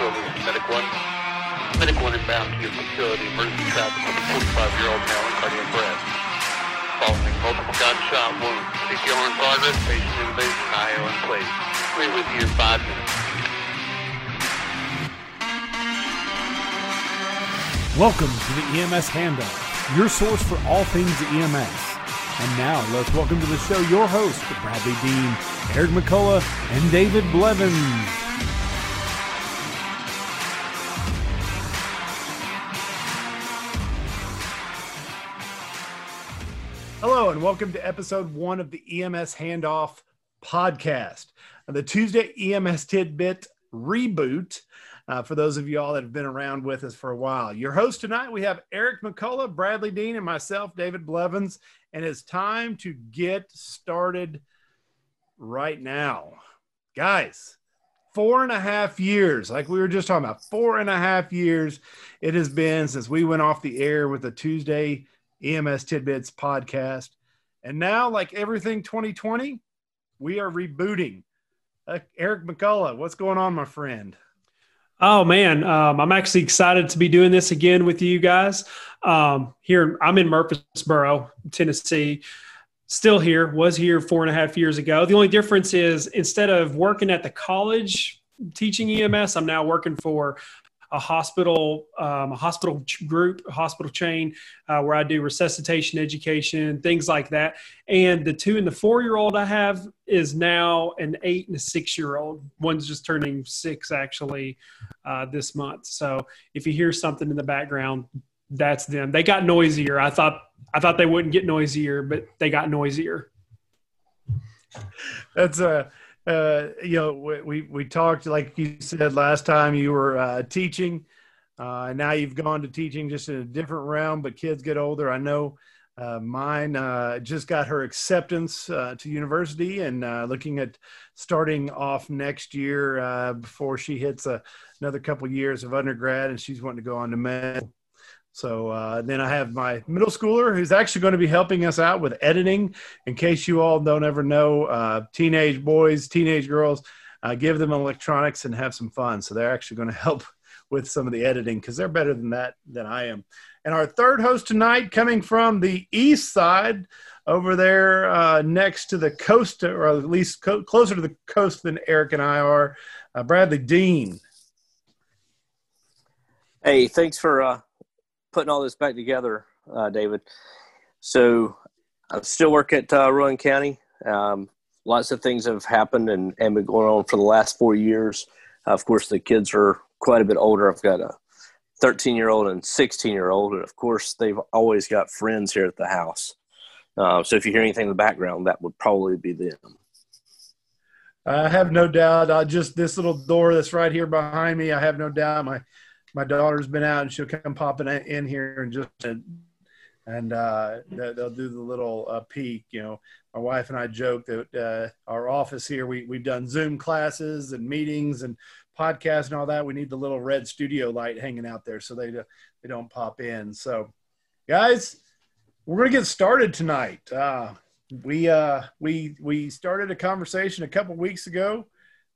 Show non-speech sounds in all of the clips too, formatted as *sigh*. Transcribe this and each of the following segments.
Silver, Medic 1. Medic 1 inbound to your facility, emergency traffic with a 45-year-old male in cardiac arrest. Following multiple gunshot wounds. CPR in progress, patient intubation, IO in place. We're with you in five minutes. Welcome to the EMS Handoff, your source for all things EMS. And now let's welcome to the show your hosts, Bradley Dean, Eric McCullough, and David Blevins. Hello, and welcome to episode one of the EMS Handoff podcast, the Tuesday EMS Tidbit reboot. Uh, for those of you all that have been around with us for a while, your host tonight we have Eric McCullough, Bradley Dean, and myself, David Blevins and it's time to get started right now. Guys, four and a half years, like we were just talking about, four and a half years it has been since we went off the air with the Tuesday EMS Tidbits podcast. And now, like everything 2020, we are rebooting. Uh, Eric McCullough, what's going on, my friend? Oh man, um, I'm actually excited to be doing this again with you guys. Um, here, I'm in Murfreesboro, Tennessee. Still here, was here four and a half years ago. The only difference is instead of working at the college teaching EMS, I'm now working for a hospital, um, a hospital group, a hospital chain uh, where I do resuscitation education, things like that. And the two and the four year old I have is now an eight and a six year old. One's just turning six actually uh, this month. So if you hear something in the background, that's them. They got noisier. I thought I thought they wouldn't get noisier, but they got noisier. That's a. Uh you know, we, we talked, like you said last time, you were uh, teaching. Uh, now you've gone to teaching just in a different realm, but kids get older. I know uh, mine uh, just got her acceptance uh, to university and looking at starting off next year before she hits a, another couple years of undergrad, and she's wanting to go on to med. So uh, then I have my middle schooler who's actually going to be helping us out with editing. In case you all don't ever know, uh, teenage boys, teenage girls, uh, give them electronics and have some fun. So they're actually going to help *laughs* with some of the editing because they're better than that than I am. And our third host tonight, coming from the east side, over there uh, next to the coast, or at least co- closer to the coast than Eric and I are, uh, Bradley Dean. Hey, thanks for uh, putting all this back together, uh, David. So I still work at uh, Rowan County. Um, lots of things have happened and, and been going on for the last four years. Uh, of course, the kids are quite a bit older. I've got a 13 year old and 16 year old. And of course, they've always got friends here at the house. Uh, so if you hear anything in the background, that would probably be them. I have no doubt. Just this little door that's right here behind me. I have no doubt my my daughter's been out and she'll come popping in here and just and uh, they'll do the little uh, peek. You know, my wife and I joke that uh, our office here we we've done Zoom classes and meetings and podcasts and all that. We need the little red studio light hanging out there so they they don't pop in. So, guys, we're gonna get started tonight. Uh, we uh, we we started a conversation a couple weeks ago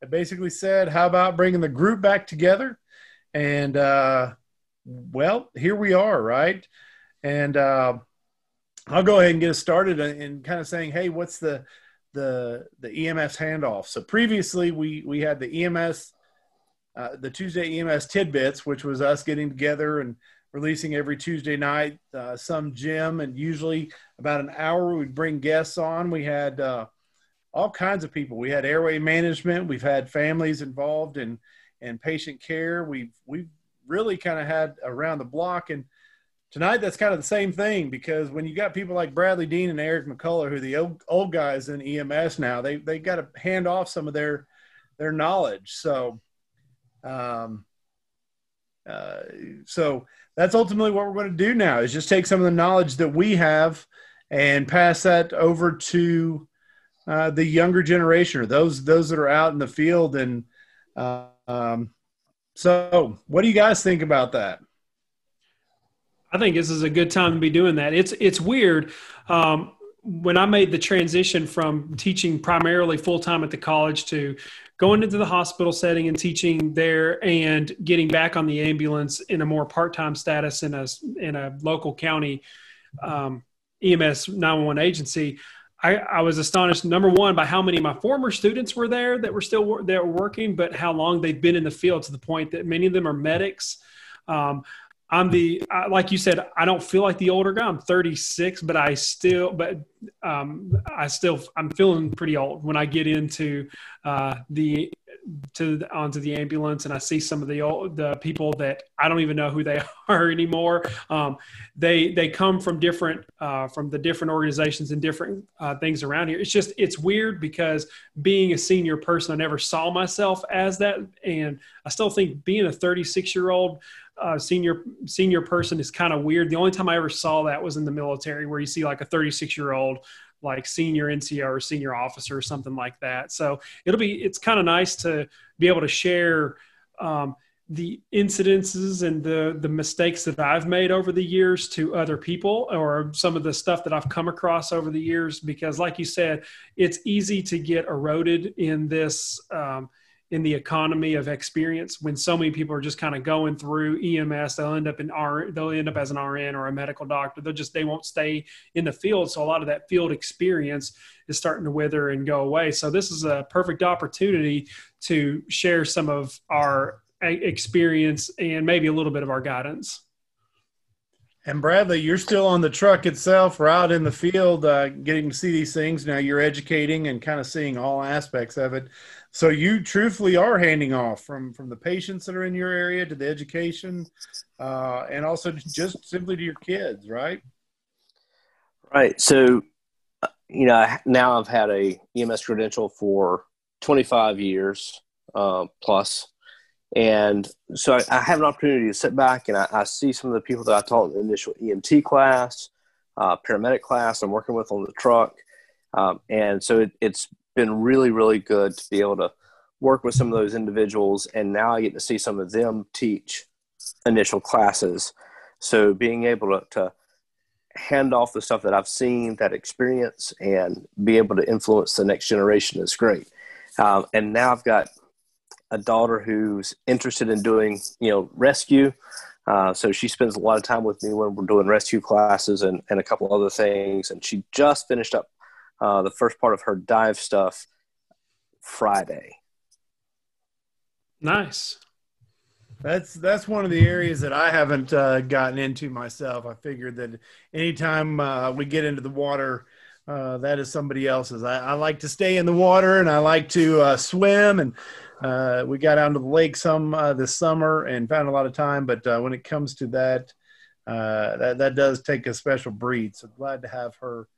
that basically said, "How about bringing the group back together?" And uh, well, here we are, right? And uh, I'll go ahead and get us started in kind of saying, hey, what's the the the EMS handoff? So previously, we we had the EMS, uh, the Tuesday EMS tidbits, which was us getting together and releasing every Tuesday night, uh, some gym, and usually about an hour we'd bring guests on. We had uh, all kinds of people. We had airway management. We've had families involved in and patient care. We've we've really kind of had around the block and tonight that's kind of the same thing because when you got people like Bradley Dean and Eric McCullough, who are the old, old guys in EMS now, they they got to hand off some of their their knowledge. So, um, uh, so that's ultimately what we're going to do now is just take some of the knowledge that we have and pass that over to uh, the younger generation or those those that are out in the field and uh, um, so, what do you guys think about that? I think this is a good time to be doing that. It's it's weird. Um, when I made the transition from teaching primarily full time at the college to going into the hospital setting and teaching there and getting back on the ambulance in a more part time status in a in a local county um, EMS 911 agency, I, I, was astonished. Number one, by how many of my former students were there that were still that were working, but how long they've been in the field to the point that many of them are medics. Um, I'm the I, like you said. I don't feel like the older guy. I'm 36, but I still, but um, I still, I'm feeling pretty old when I get into uh, the to the, onto the ambulance and I see some of the old, the people that I don't even know who they *laughs* are anymore. Um, they they come from different uh, from the different organizations and different uh, things around here. It's just it's weird because being a senior person, I never saw myself as that, and I still think being a 36 year old uh, senior senior person is kind of weird. The only time I ever saw that was in the military, where you see like a 36 year old like senior NCO or senior officer or something like that. So it'll be it's kind of nice to be able to share um, the incidences and the the mistakes that I've made over the years to other people or some of the stuff that I've come across over the years because like you said it's easy to get eroded in this um, in the economy of experience when so many people are just kind of going through EMS they'll end up in R they'll end up as an RN or a medical doctor. They'll just they won't stay in the field. So a lot of that field experience is starting to wither and go away. So this is a perfect opportunity to share some of our experience and maybe a little bit of our guidance. And Bradley, you're still on the truck itself, or out in the field, uh, getting to see these things. Now you're educating and kind of seeing all aspects of it. So you truthfully are handing off from from the patients that are in your area to the education, uh, and also just simply to your kids, right? Right. So, uh, you know, now I've had a EMS credential for 25 years uh, plus, and so I, I, have an opportunity to sit back and I, I, see some of the people that I taught in the initial EMT class, uh, paramedic class I'm working with on the truck. Um, and so it, it's been really, really good to be able to work with some of those individuals. And now I get to see some of them teach initial classes. So being able to, to hand off the stuff that I've seen, that experience, and be able to influence the next generation is great. Um, and now I've got a daughter who's interested in doing, you know, rescue. Uh, so she spends a lot of time with me when we're doing rescue classes and, and a couple other things. And she just finished up uh, the first part of her dive stuff Friday. Nice. That's that's one of the areas that I haven't uh, gotten into myself. I figured that anytime uh, we get into the water, uh, that is somebody else's. I, I, like to stay in the water and I like to uh, swim. And uh, we got out to the lake some uh, this summer and found a lot of time. But when it comes to that, that that does take a special breed. So glad to have her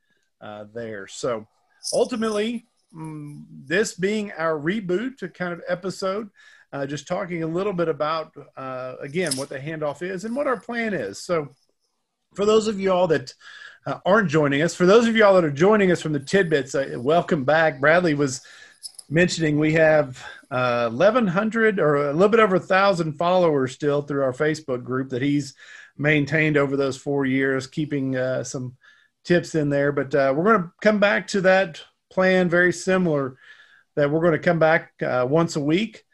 there. So ultimately, mm, this being our reboot kind of episode uh, just talking a little bit about, uh, again, what the handoff is and what our plan is. So, for those of you all that uh, aren't joining us, for those of you all that are joining us from the tidbits, uh, welcome back. Bradley was mentioning we have 1,100 uh, or a little bit over a thousand followers still through our Facebook group that he's maintained over those four years, keeping uh, some tips in there. But we're going to come back to that plan very similar that we're going to come back once a week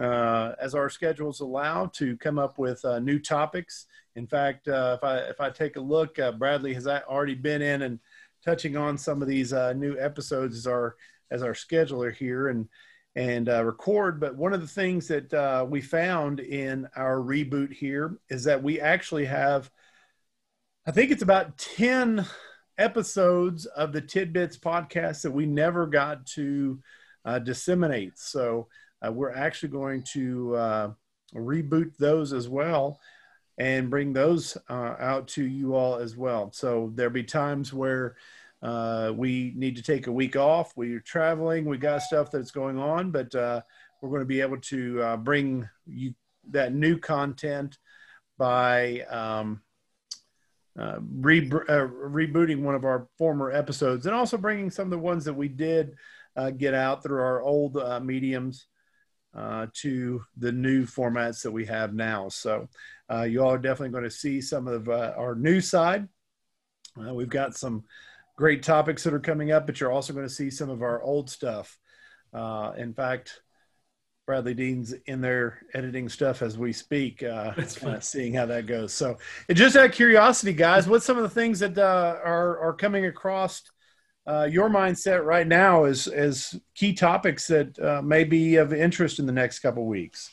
uh, as our schedules allow to come up with uh, new topics. In fact, uh, if I if I take a look, uh, Bradley has already been in and touching on some of these uh, new episodes as our as our scheduler here and and uh, record. But one of the things that we found in our reboot here is that we actually have, I think it's about ten episodes of the Tidbits podcast that we never got to disseminate. So uh, we're actually going to uh, reboot those as well and bring those uh, out to you all as well. So there'll be times where uh, we need to take a week off. We're traveling. We got stuff that's going on, but uh, we're going to be able to uh, bring you that new content by um, re- rebooting one of our former episodes and also bringing some of the ones that we did get out through our old mediums uh, to the new formats that we have now. So uh, you all are definitely going to see some of uh, our new side. Uh, we've got some great topics that are coming up, but you're also going to see some of our old stuff. Uh, in fact, Bradley Dean's in there editing stuff as we speak, uh, *laughs* uh, seeing how that goes. So, just out of curiosity, guys, what's some of the things that uh, are are coming across uh, your mindset right now as as key topics that uh, may be of interest in the next couple weeks?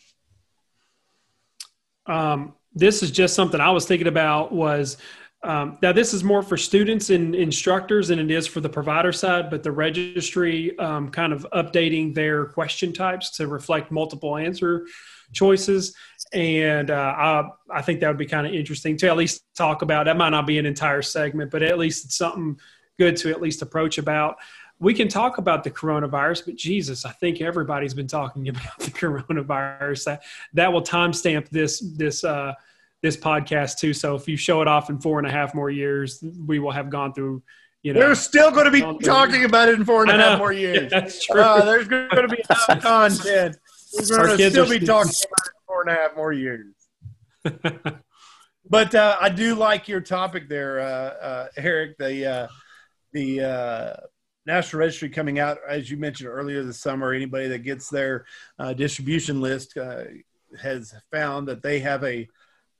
Um, this is just something I was thinking about was um, now this is more for students and instructors than it is for the provider side, but the registry um, kind of updating their question types to reflect multiple answer choices. And uh, I, I think that would be kind of interesting to at least talk about. That might not be an entire segment, but at least it's something good to at least approach about. We can talk about the coronavirus, but Jesus, I think everybody's been talking *laughs* about the coronavirus. That that will timestamp this this uh, this podcast too. So if you show it off in four and a half more years, we will have gone through. You know, we're still going to be talking about it in four and a half more years. *laughs* Yeah, that's true. Uh, there's going to be enough content. We're going to still be talking about it in four and a half more years. but uh, I do like your topic there, uh, uh Eric. The uh, the uh, National Registry coming out, as you mentioned earlier this summer. Anybody that gets their distribution list has found that they have a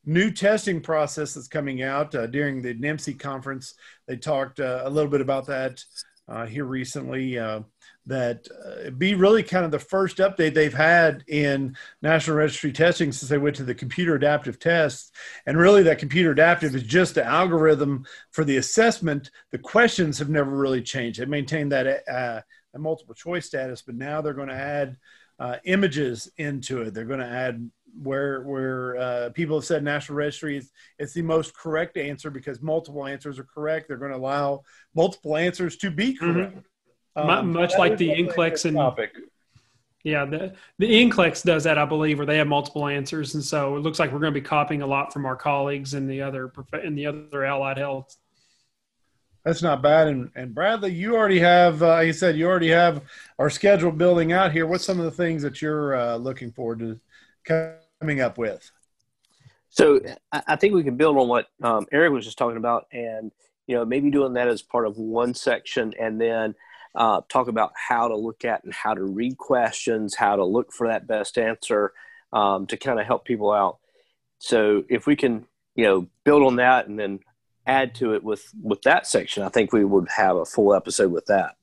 new testing process that's coming out uh, during the NMC conference. They talked uh, a little bit about that uh, here recently. Uh, that uh, be really kind of the first update they've had in National Registry testing since they went to the computer adaptive tests. And really, that computer adaptive is just the algorithm for the assessment. The questions have never really changed. They maintained that uh, multiple choice status, but now they're going to add images into it. They're going to add where where uh, people have said national registry is it's the most correct answer because multiple answers are correct. They're going to allow multiple answers to be mm-hmm. correct. Mm-hmm. Um, Much like the NCLEX and topic. Yeah, the the NCLEX does that, I believe, where they have multiple answers, and so it looks like we're going to be copying a lot from our colleagues in the other in the other allied health. That's not bad. And, and Bradley, you already have, uh, you said you already have our schedule building out here. What's some of the things that you're uh, looking forward to coming up with? So I think we can build on what um, Eric was just talking about, and you know maybe doing that as part of one section, and then uh, talk about how to look at and how to read questions, how to look for that best answer um, to kind of help people out. So if we can, you know, build on that and then add to it with with that section, I think we would have a full episode with that.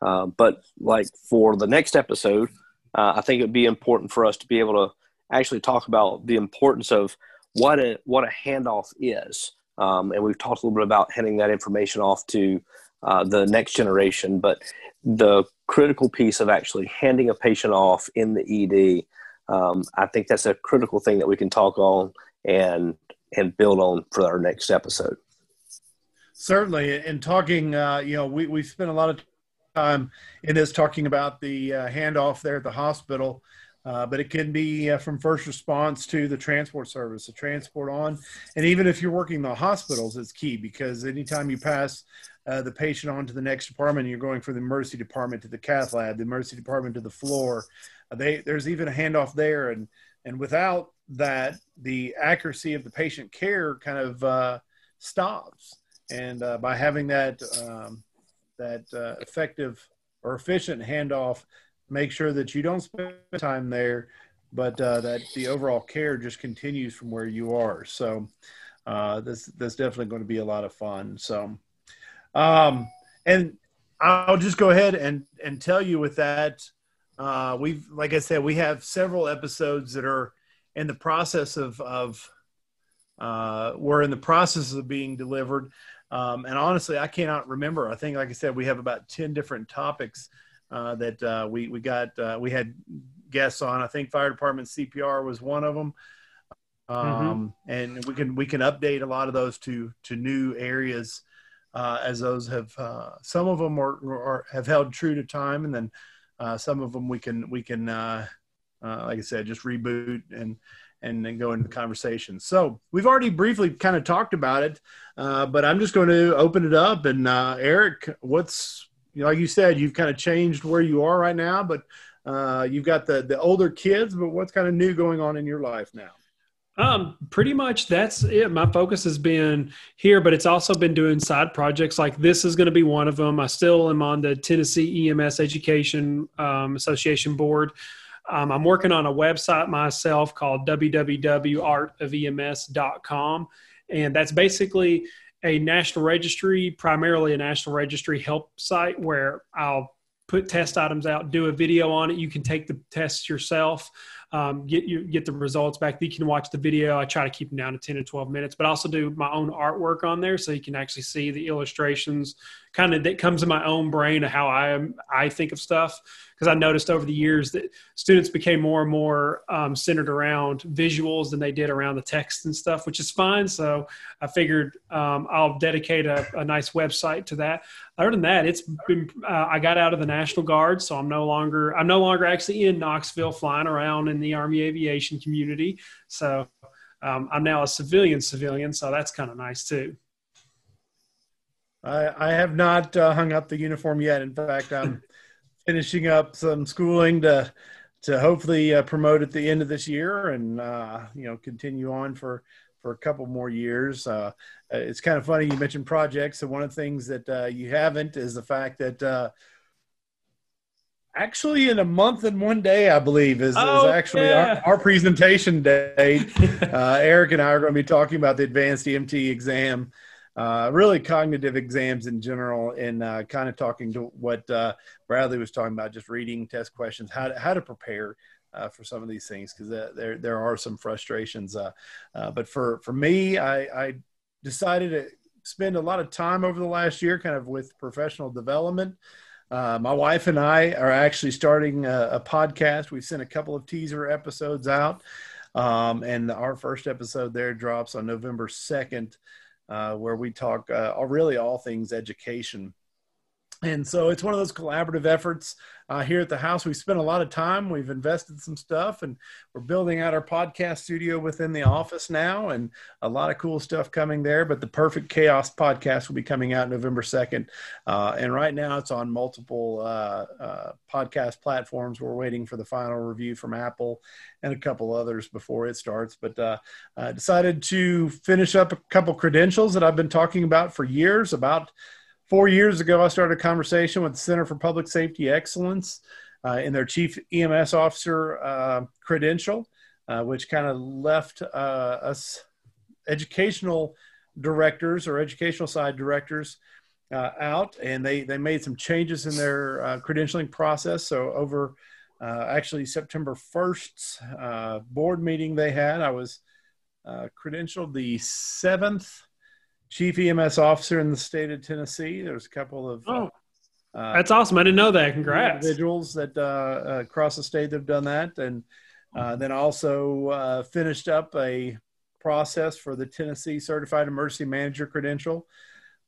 Uh, but like for the next episode, uh, I think it would be important for us to be able to actually talk about the importance of what a what a handoff is. Um, and we've talked a little bit about handing that information off to uh, the next generation. But the critical piece of actually handing a patient off in the ED, um, I think that's a critical thing that we can talk on and and build on for our next episode. Certainly, and talking, uh, you know, we we spent a lot of time in this talking about the uh, handoff there at the hospital uh, but it can be uh, from first response to the transport service, the transport on. And even if you're working the hospitals, it's key because anytime you pass uh, the patient on to the next department, you're going from the emergency department to the cath lab, the emergency department to the floor. Uh, they, there's even a handoff there. And, and without that, the accuracy of the patient care kind of uh, stops. And by having that, um, that effective or efficient handoff, make sure that you don't spend time there, but uh, that the overall care just continues from where you are. So uh, this that's definitely going to be a lot of fun. So, um, and I'll just go ahead and and tell you with that. Uh, we've like I said, we have several episodes that are in the process of of uh, we're in the process of being delivered. Um, and honestly, I cannot remember. I think, like I said, we have about ten different topics uh, that uh, we we got uh, we had guests on. I think fire department CPR was one of them, mm-hmm. um, mm-hmm. and we can we can update a lot of those to to new areas uh, as those have uh, some of them are, are, have held true to time, and then some of them we can we can like I said just reboot and and then go into the conversation. So we've already briefly kind of talked about it, uh, but I'm just going to open it up. And uh, Eric, what's like you said, you've kind of changed where you are right now, but uh, you've got the the older kids. But what's kind of new going on in your life now? Um, pretty much that's it. My focus has been here, but it's also been doing side projects like this is going to be one of them. I still am on the Tennessee EMS Education um, Association board. Um, I'm working on a website myself called www.artofems.com. And that's basically a national registry, primarily a national registry help site where I'll put test items out, do a video on it. You can take the tests yourself um, get you get the results back. You can watch the video. I try to keep them down to 10 to 12 minutes, but I also do my own artwork on there so you can actually see the illustrations kind of that comes in my own brain of how I am, I think of stuff. Because I noticed over the years that students became more and more um, centered around visuals than they did around the text and stuff, which is fine. So I figured um, I'll dedicate a, a, nice website to that. Other than that, it's been uh, I got out of the National Guard, so I'm no longer I'm no longer actually in Knoxville flying around in the Army aviation community. So um, I'm now a civilian civilian, so that's kind of nice too. I, I have not uh, hung up the uniform yet. In fact, I'm *laughs* finishing up some schooling to to hopefully uh, promote at the end of this year and uh, you know continue on for for a couple more years. Uh, it's kind of funny you mentioned projects. So one of the things that uh, you haven't is the fact that uh, actually in a month and one day, I believe, is, oh, is actually yeah. our, our, presentation day. *laughs* uh, Eric and I are going to be talking about the advanced EMT exam uh, really cognitive exams in general, and uh, kind of talking to what uh, Bradley was talking about, just reading test questions, how to, how to prepare. Uh, for some of these things, because there there are some frustrations, uh, uh, but for for me, I, I decided to spend a lot of time over the last year, kind of with professional development. Uh, my wife and I are actually starting a, a, podcast. We've sent a couple of teaser episodes out, um, and our first episode there drops on November 2nd uh, where we talk uh, really all things education. And so it's one of those collaborative efforts uh, here at the house. We've spent a lot of time. We've invested some stuff, and we're building out our podcast studio within the office now, and a lot of cool stuff coming there. But the Perfect Chaos podcast will be coming out November second, uh, and right now it's on multiple uh, uh, podcast platforms. We're waiting for the final review from Apple and a couple others before it starts. But uh, I decided to finish up a couple credentials that I've been talking about for years about Four years ago, I started a conversation with the Center for Public Safety Excellence uh, in their Chief EMS Officer uh, credential, uh, which kind of left uh, us educational directors or educational side directors uh, out, and they they made some changes in their uh, credentialing process. So over actually September 1st board meeting they had, I was credentialed the seventh chief EMS officer in the state of Tennessee. There's a couple of oh, uh, that's awesome. I didn't know that. Congrats, individuals that uh, uh, across the state that have done that, and uh, then also uh, finished up a process for the Tennessee Certified Emergency Manager credential,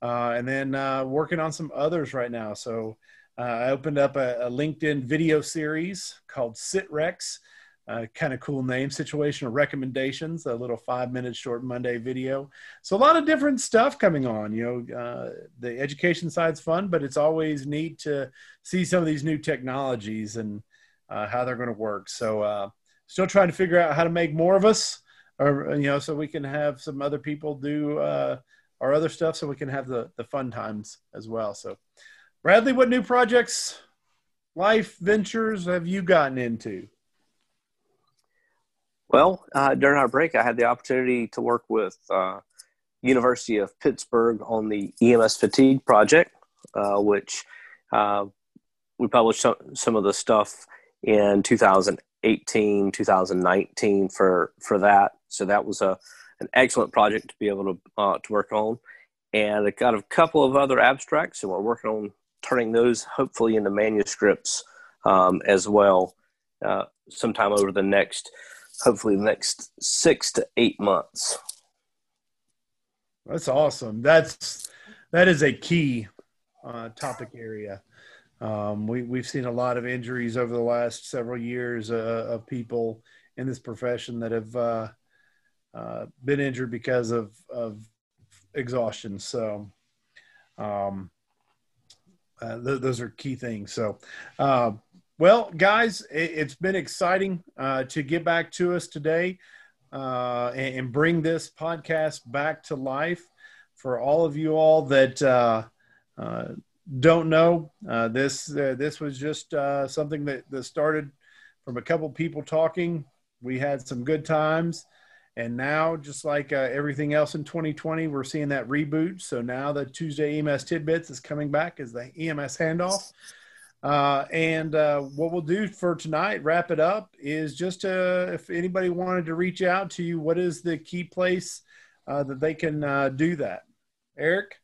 uh, and then working on some others right now. So. I opened up a, a LinkedIn video series called SitRex, uh, kind of cool name situation or recommendations a little five minute short monday video. So a lot of different stuff coming on you know uh, the education side's fun but it's always neat to see some of these new technologies and uh, how they're going to work. So uh, still trying to figure out how to make more of us or you know so we can have some other people do uh, our other stuff so we can have the the fun times as well. So bradley what new projects life ventures have you gotten into well, uh, during our break, I had the opportunity to work with uh, University of Pittsburgh on the EMS fatigue project, uh, which uh, we published some, some of the stuff in 2018, 2019 for for that. So that was a an excellent project to be able to uh, to work on, and I got a couple of other abstracts, and we're working on turning those hopefully into manuscripts um, as well, uh, sometime over the next hopefully next six to eight months. That's awesome. That's that is a key uh, topic area. Um, we we've seen a lot of injuries over the last several years uh, of people in this profession that have uh, uh been injured because of of exhaustion. So, um, uh, th- those are key things. So, uh, well, guys, it, has been exciting uh, to get back to us today. uh, and, bring this podcast back to life for all of you all that uh, uh, don't know. Uh, this uh, this was just something that, that started from a couple people talking. We had some good times. And now, just like everything else in 2020, we're seeing that reboot. So now the Tuesday EMS Tidbits is coming back as the EMS handoff. Uh, and uh, what we'll do for tonight, wrap it up, is just uh, if anybody wanted to reach out to you, what is the key place uh, that they can uh, do that? Eric?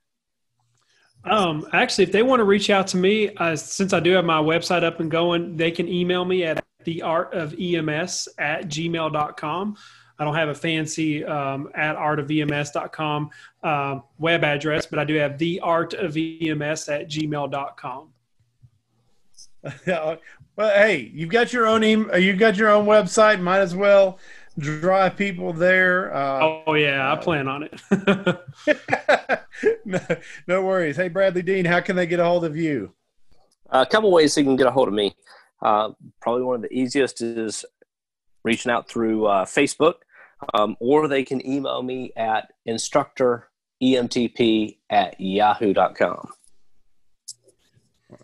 Um, actually, if they want to reach out to me, uh, since I do have my website up and going, they can email me at theartofems at gmail.com. I don't have a fancy um, at artofems.com uh, web address, but I do have theartofems at gmail.com. well, hey, you've got your own email, you've got your own website. Might as well drive people there. Uh, oh yeah, I plan on it. *laughs* no, no, worries. Hey, Bradley Dean, how can they get a hold of you? a couple ways they can get a hold of me. Uh, probably one of the easiest is reaching out through uh, Facebook, um, or they can email me at instructoremtp at yahoo.com.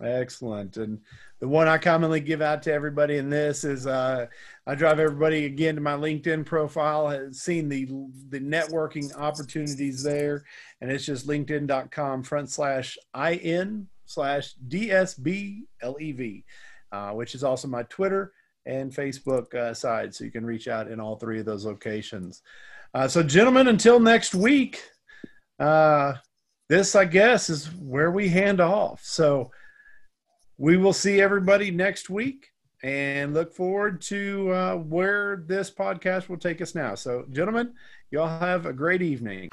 Excellent. And the one I commonly give out to everybody in this is uh, I drive everybody again to my LinkedIn profile, has seen the the networking opportunities there, and it's just linkedin.com front slash in slash dsblev, uh, which is also my Twitter and Facebook uh, side, so you can reach out in all three of those locations. Uh, so, gentlemen, until next week, uh, this I guess is where we hand off. So we will see everybody next week and look forward to uh, where this podcast will take us now. So, gentlemen, y'all have a great evening.